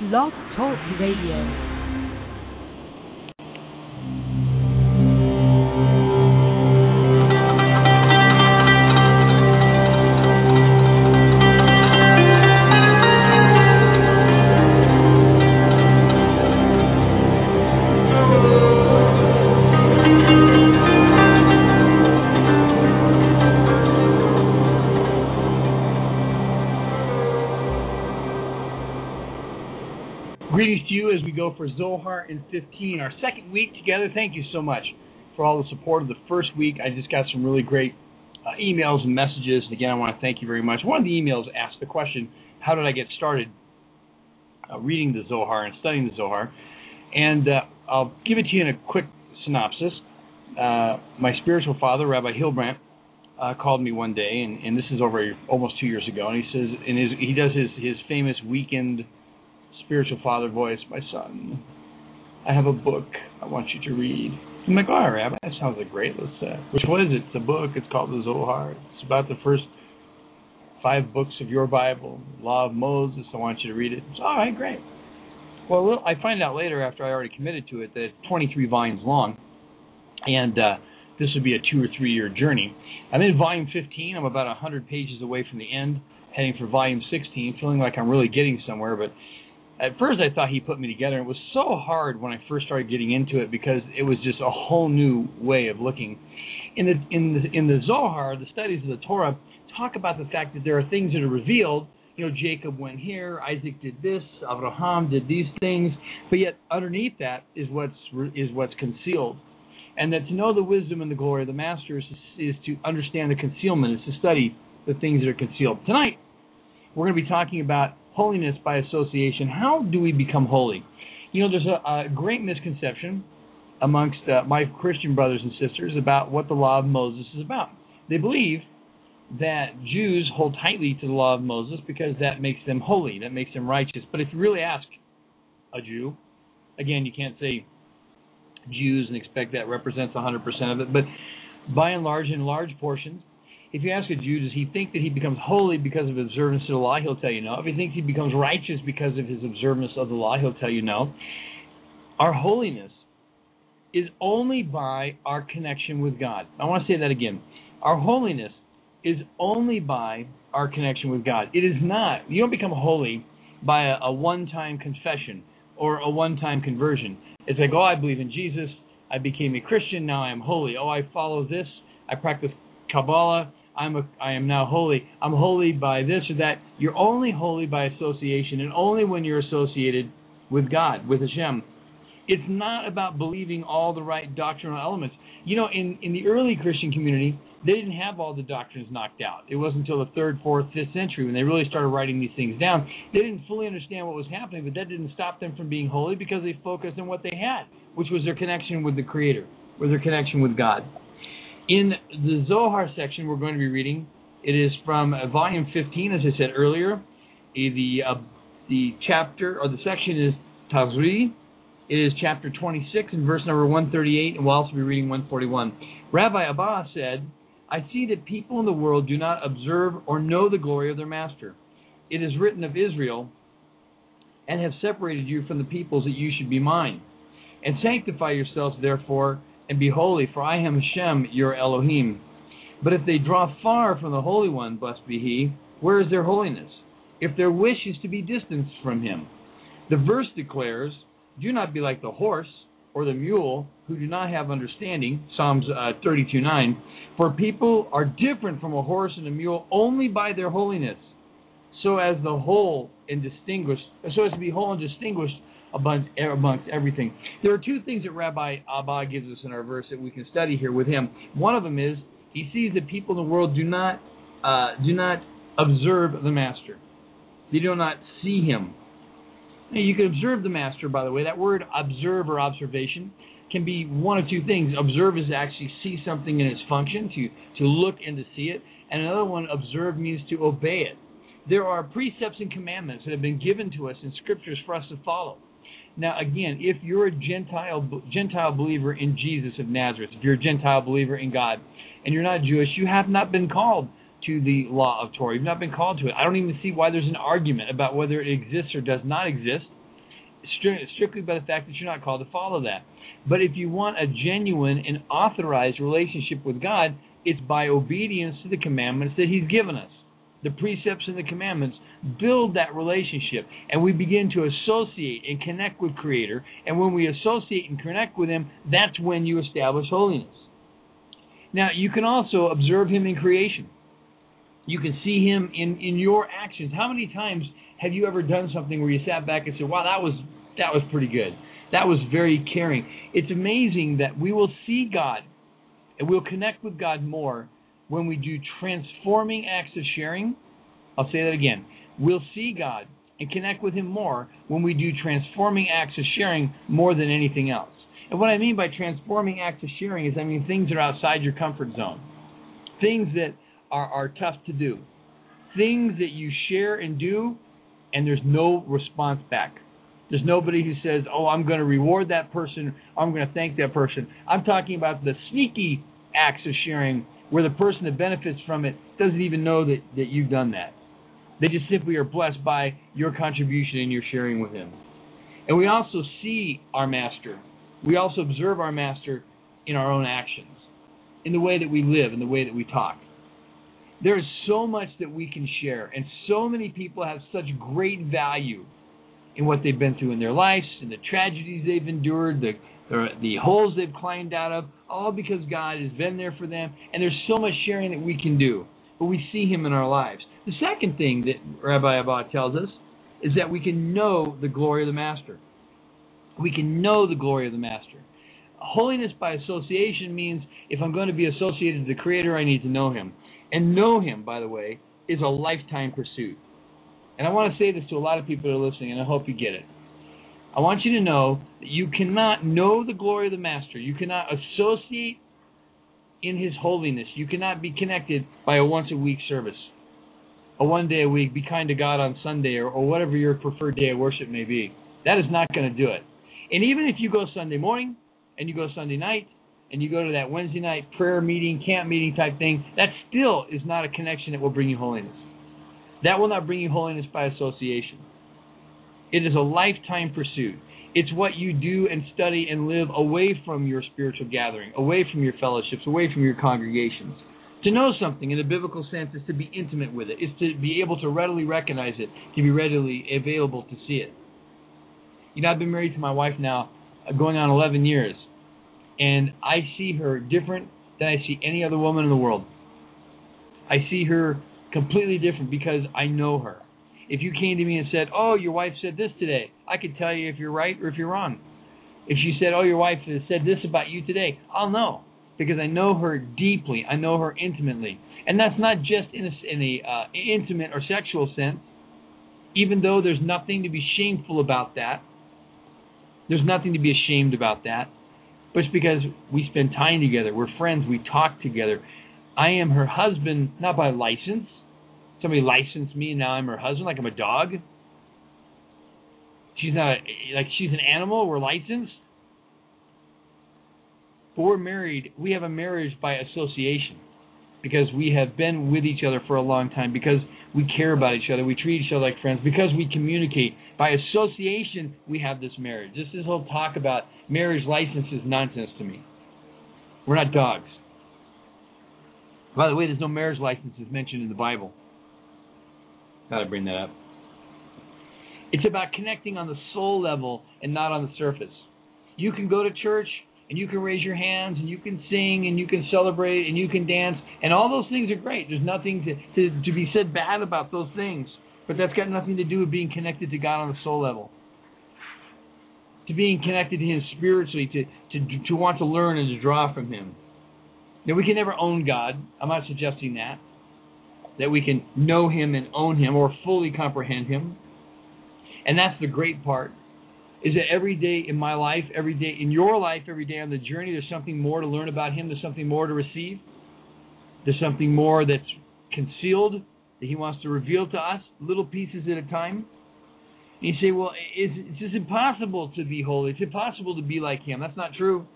Blog Talk Radio. For Zohar in 15, our second week together. Thank you so much for all the support of the first week. I just got some really great uh, emails and messages. And again, I want to thank you very much. One of the emails asked the question, How did I get started uh, reading the Zohar and studying the Zohar? And uh, I'll give it to you in a quick synopsis. Uh, my spiritual father, Rabbi Hilbrandt, uh, called me one day, and, and, this is over almost two years ago, and he says, and his, he does his, his famous weekend spiritual father voice, my son, I have a book I want you to read. I'm like, all right, Rabbi, that sounds like great. Let's, uh, which is it? It's a book. It's called the Zohar. It's about the first five books of your Bible, Law of Moses. I want you to read it. It's all right, great. Well, I find out later after I already committed to it that it's 23 volumes long, and uh, this would be a two or three year journey. I'm in volume 15. I'm about 100 pages away from the end, heading for volume 16, feeling like I'm really getting somewhere, but at first I thought he put me together. It was so hard when I first started getting into it because it was just a whole new way of looking. In the in the in the Zohar, the studies of the Torah talk about the fact that there are things that are revealed. You know, Jacob went here, Isaac did this, Abraham did these things, but yet underneath that is what's is what's concealed. And that to know the wisdom and the glory of the Master is, is to understand the concealment, is to study the things that are concealed. Tonight, we're going to be talking about holiness by association. How do we become holy? You know, there's a, a great misconception amongst uh, my Christian brothers and sisters about what the law of Moses is about. They believe that Jews hold tightly to the law of Moses because that makes them holy, that makes them righteous. But if you really ask a Jew, again, you can't say Jews and expect that represents 100% of it, but by and large, in large portions, if you ask a Jew, does he think that he becomes holy because of observance of the law? He'll tell you no. If he thinks he becomes righteous because of his observance of the law, he'll tell you no. Our holiness is only by our connection with God. I want to say that again. Our holiness is only by our connection with God. It is not, you don't become holy by a, a one time confession or a one time conversion. It's like, oh, I believe in Jesus. I became a Christian. Now I am holy. Oh, I follow this. I practice Kabbalah. I'm a, I am now holy. I'm holy by this or that. You're only holy by association, and only when you're associated with God, with Hashem. It's not about believing all the right doctrinal elements. You know, in in the early Christian community, they didn't have all the doctrines knocked out. It wasn't until the third, fourth, fifth century when they really started writing these things down. They didn't fully understand what was happening, but that didn't stop them from being holy because they focused on what they had, which was their connection with the Creator, with their connection with God. In the Zohar section we're going to be reading, it is from uh, volume 15, as I said earlier. The uh, the chapter or the section is Tazria. It is chapter 26 and verse number 138, and we'll also be reading 141. Rabbi Abba said, I see that people in the world do not observe or know the glory of their master. It is written of Israel, and have separated you from the peoples that you should be mine. And sanctify yourselves, therefore, and be holy, for I am Hashem, your Elohim. But if they draw far from the Holy One, blessed be He, where is their holiness? If their wish is to be distanced from Him. The verse declares, Do not be like the horse or the mule who do not have understanding, Psalms uh, 32 9. For people are different from a horse and a mule only by their holiness, so as the whole and distinguished, so as to be whole and distinguished amongst, amongst everything. There are two things that Rabbi Abba gives us in our verse that we can study here with him. One of them is he sees that people in the world do not uh, do not observe the master. They do not see him. Now, you can observe the master, by the way. That word observe or observation can be one of two things. Observe is to actually see something in its function, to, to look and to see it. And another one, observe means to obey it. There are precepts and commandments that have been given to us in scriptures for us to follow. Now, again, if you're a Gentile Gentile believer in Jesus of Nazareth, if you're a Gentile believer in God, and you're not Jewish, you have not been called to the law of Torah. You've not been called to it. I don't even see why there's an argument about whether it exists or does not exist, strictly by the fact that you're not called to follow that. But if you want a genuine and authorized relationship with God, it's by obedience to the commandments that He's given us. The precepts and the commandments build that relationship, and we begin to associate and connect with Creator. And when we associate and connect with Him, that's when you establish holiness. Now, you can also observe Him in creation. You can see Him in, in your actions. How many times have you ever done something where you sat back and said, "Wow, that was that was pretty good. That was very caring." It's amazing that we will see God and we'll connect with God more when we do transforming acts of sharing. I'll say that again. We'll see God and connect with Him more when we do transforming acts of sharing more than anything else. And what I mean by transforming acts of sharing is I mean things that are outside your comfort zone, things that are, are tough to do, things that you share and do, and there's no response back. There's nobody who says, "Oh, I'm going to reward that person. I'm going to thank that person." I'm talking about the sneaky acts of sharing where the person that benefits from it doesn't even know that, that you've done that. They just simply are blessed by your contribution and your sharing with him. And we also see our master. We also observe our master in our own actions, in the way that we live, in the way that we talk. There is so much that we can share, and so many people have such great value in what they've been through in their lives, in the tragedies they've endured, the the, the holes they've climbed out of, all because God has been there for them. And there's so much sharing that we can do, but we see Him in our lives. The second thing that Rabbi Abba tells us is that we can know the glory of the Master. We can know the glory of the Master. Holiness by association means if I'm going to be associated with the Creator, I need to know Him. And know Him, by the way, is a lifetime pursuit. And I want to say this to a lot of people that are listening, and I hope you get it. I want you to know that you cannot know the glory of the Master. You cannot associate in His holiness. You cannot be connected by a once a week service, a one day a week. Be kind to God on Sunday or, or whatever your preferred day of worship may be. That is not going to do it. And even if you go Sunday morning and you go Sunday night and you go to that Wednesday night prayer meeting, camp meeting type thing, that still is not a connection that will bring you holiness. That will not bring you holiness by association. It is a lifetime pursuit. It's what you do and study and live away from your spiritual gathering, away from your fellowships, away from your congregations. To know something in the biblical sense is to be intimate with it, is to be able to readily recognize it, to be readily available to see it. You know, I've been married to my wife now uh, going on 11 years, and I see her different than I see any other woman in the world. I see her completely different because I know her. If you came to me and said, "Oh, your wife said this today," I could tell you if you're right or if you're wrong. If she said, "Oh, your wife said this about you today," I'll know because I know her deeply. I know her intimately, and that's not just in a, in a uh, intimate or sexual sense. Even though there's nothing to be shameful about that, there's nothing to be ashamed about that. But it's because we spend time together. We're friends. We talk together. I am her husband, not by license, somebody licensed me and now I'm her husband like I'm a dog. She's not a, like she's an animal. We're licensed. But we're married. We have a marriage by association because we have been with each other for a long time because we care about each other. We treat each other like friends because we communicate. By association, we have this marriage. This is whole talk about marriage license is nonsense to me. We're not dogs. By the way, there's no marriage licenses mentioned in the Bible. Gotta bring that up. It's about connecting on the soul level and not on the surface. You can go to church and you can raise your hands and you can sing and you can celebrate and you can dance and all those things are great. There's nothing to, to, to be said bad about those things. But that's got nothing to do with being connected to God on the soul level. To being connected to Him spiritually, to, to, to want to learn and to draw from Him. Now, we can never own God. I'm not suggesting that that we can know him and own him or fully comprehend him. And that's the great part. Is that every day in my life, every day in your life, every day on the journey, there's something more to learn about Him. There's something more to receive. There's something more that's concealed that He wants to reveal to us, little pieces at a time. And you say, well, it's, it's just impossible to be holy. It's impossible to be like Him. That's not true.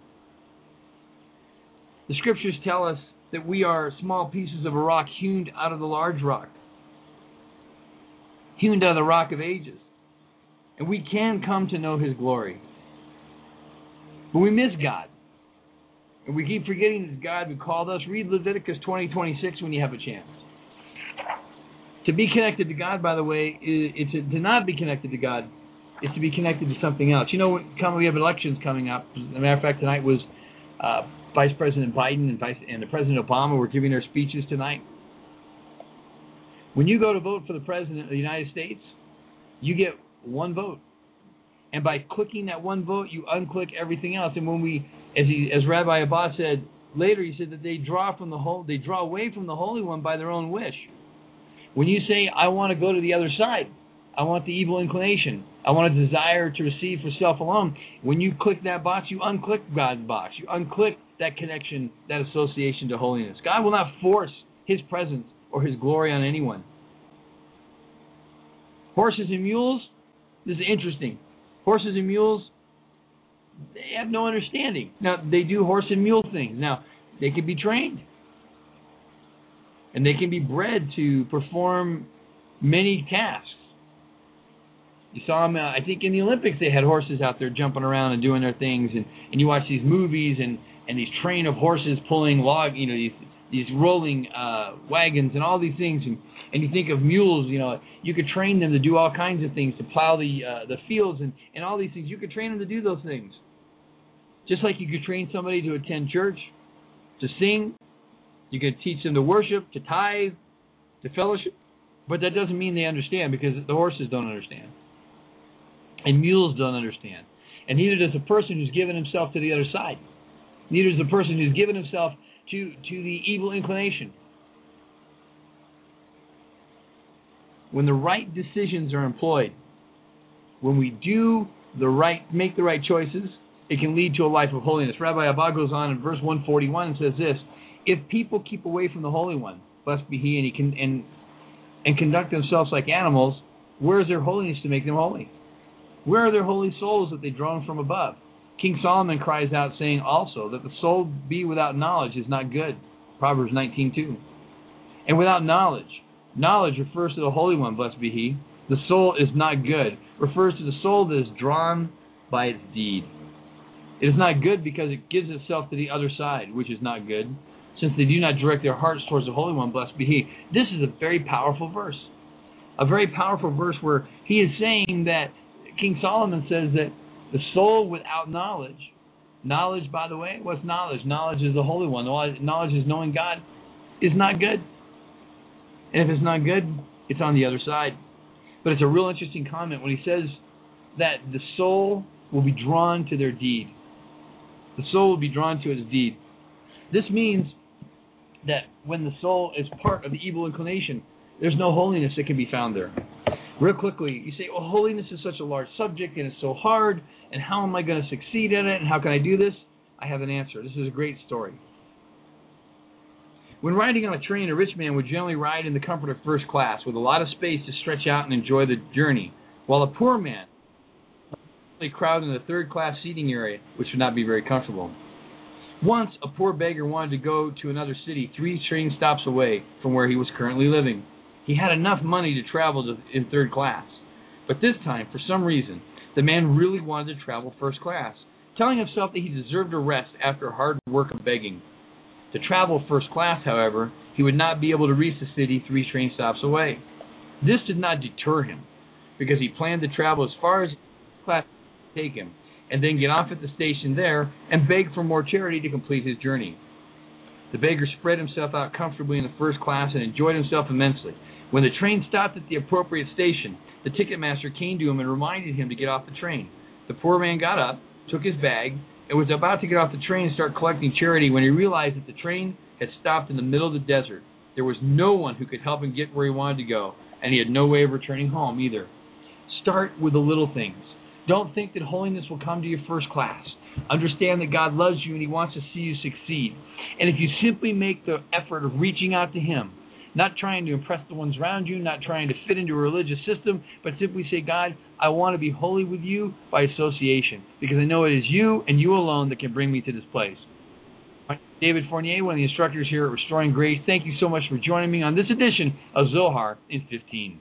The scriptures tell us that we are small pieces of a rock hewn out of the large rock, hewn out of the rock of ages. And we can come to know His glory. But we miss God. And we keep forgetting this God who called us. Read Leviticus 20, 26 when you have a chance. To be connected to God, by the way, is, to, not be connected to God is to be connected to something else. You know, we have elections coming up. As a matter of fact, tonight was uh, Vice President Biden and, Vice, and the President Obama were giving their speeches tonight. When you go to vote for the President of the United States, you get one vote. And by clicking that one vote, you unclick everything else. And when we, as he, as Rabbi Abba said later, he said that they draw from the whole, they draw away from the Holy One by their own wish. When you say, I want to go to the other side, I want the evil inclination, I want a desire to receive for self alone, when you click that box, you unclick God's box. You unclick that connection, that association to holiness. God will not force his presence or his glory on anyone. Horses and mules, this is interesting. Horses and mules, they have no understanding. Now, they do horse and mule things. Now, they can be trained and they can be bred to perform many tasks. You saw them, uh, I think, in the Olympics. They had horses out there jumping around and doing their things, and and you watch these movies and and these train of horses pulling log, you know, these these rolling uh, wagons and all these things, and and you think of mules, you know, you could train them to do all kinds of things, to plow the uh, the fields and and all these things. You could train them to do those things, just like you could train somebody to attend church, to sing, you could teach them to worship, to tithe, to fellowship, but that doesn't mean they understand because the horses don't understand. And mules don't understand. And neither does a person who's given himself to the other side. Neither does the person who's given himself to, to the evil inclination. When the right decisions are employed, when we do the right, make the right choices, it can lead to a life of holiness. Rabbi Abba goes on in verse 141 and says this if people keep away from the Holy One, blessed be He, and He can and and conduct themselves like animals, where is their holiness to make them holy? Where are their holy souls that they drawn from above? King Solomon cries out, saying also that the soul be without knowledge is not good. Proverbs 19:2. And without knowledge, knowledge refers to the Holy One, blessed be He. The soul is not good refers to the soul that is drawn by its deed. It is not good because it gives itself to the other side, which is not good since they do not direct their hearts towards the Holy One, blessed be He. This is a very powerful verse. A very powerful verse where he is saying that King Solomon says that the soul without knowledge, knowledge, by the way, what's knowledge? Knowledge is the Holy One. Knowledge is knowing God, is not good. And if it's not good, it's on the other side. But it's a real interesting comment when he says that the soul will be drawn to their deed. The soul will be drawn to its deed. This means that when the soul is part of the evil inclination, there's no holiness that can be found there. Real quickly, you say, well, holiness is such a large subject and it's so hard, and how am I going to succeed in it, and how can I do this? I have an answer. This is a great story. When riding on a train, a rich man would generally ride in the comfort of first class with a lot of space to stretch out and enjoy the journey, while a poor man would crowd in the third class seating area, which would not be very comfortable. Once, a poor beggar wanted to go to another city three train stops away from where he was currently living. He had enough money to travel to, in third class. But this time, for some reason, the man really wanted to travel first class, telling himself that he deserved a rest after hard work of begging. To travel first class, however, he would not be able to reach the city three train stops away. This did not deter him, because he planned to travel as far as class could take him and then get off at the station there and beg for more charity to complete his journey. The beggar spread himself out comfortably in the first class and enjoyed himself immensely. When the train stopped at the appropriate station, the ticketmaster came to him and reminded him to get off the train. The poor man got up, took his bag, and was about to get off the train and start collecting charity when he realized that the train had stopped in the middle of the desert. There was no one who could help him get where he wanted to go, and he had no way of returning home either. Start with the little things. Don't think that holiness will come to you first class. Understand that God loves you and He wants to see you succeed. And if you simply make the effort of reaching out to Him, not trying to impress the ones around you, not trying to fit into a religious system, but simply say, God, I want to be holy with you by association because I know it is you and you alone that can bring me to this place. David Fournier, one of the instructors here at Restoring Grace. Thank you so much for joining me on this edition of Zohar in 15.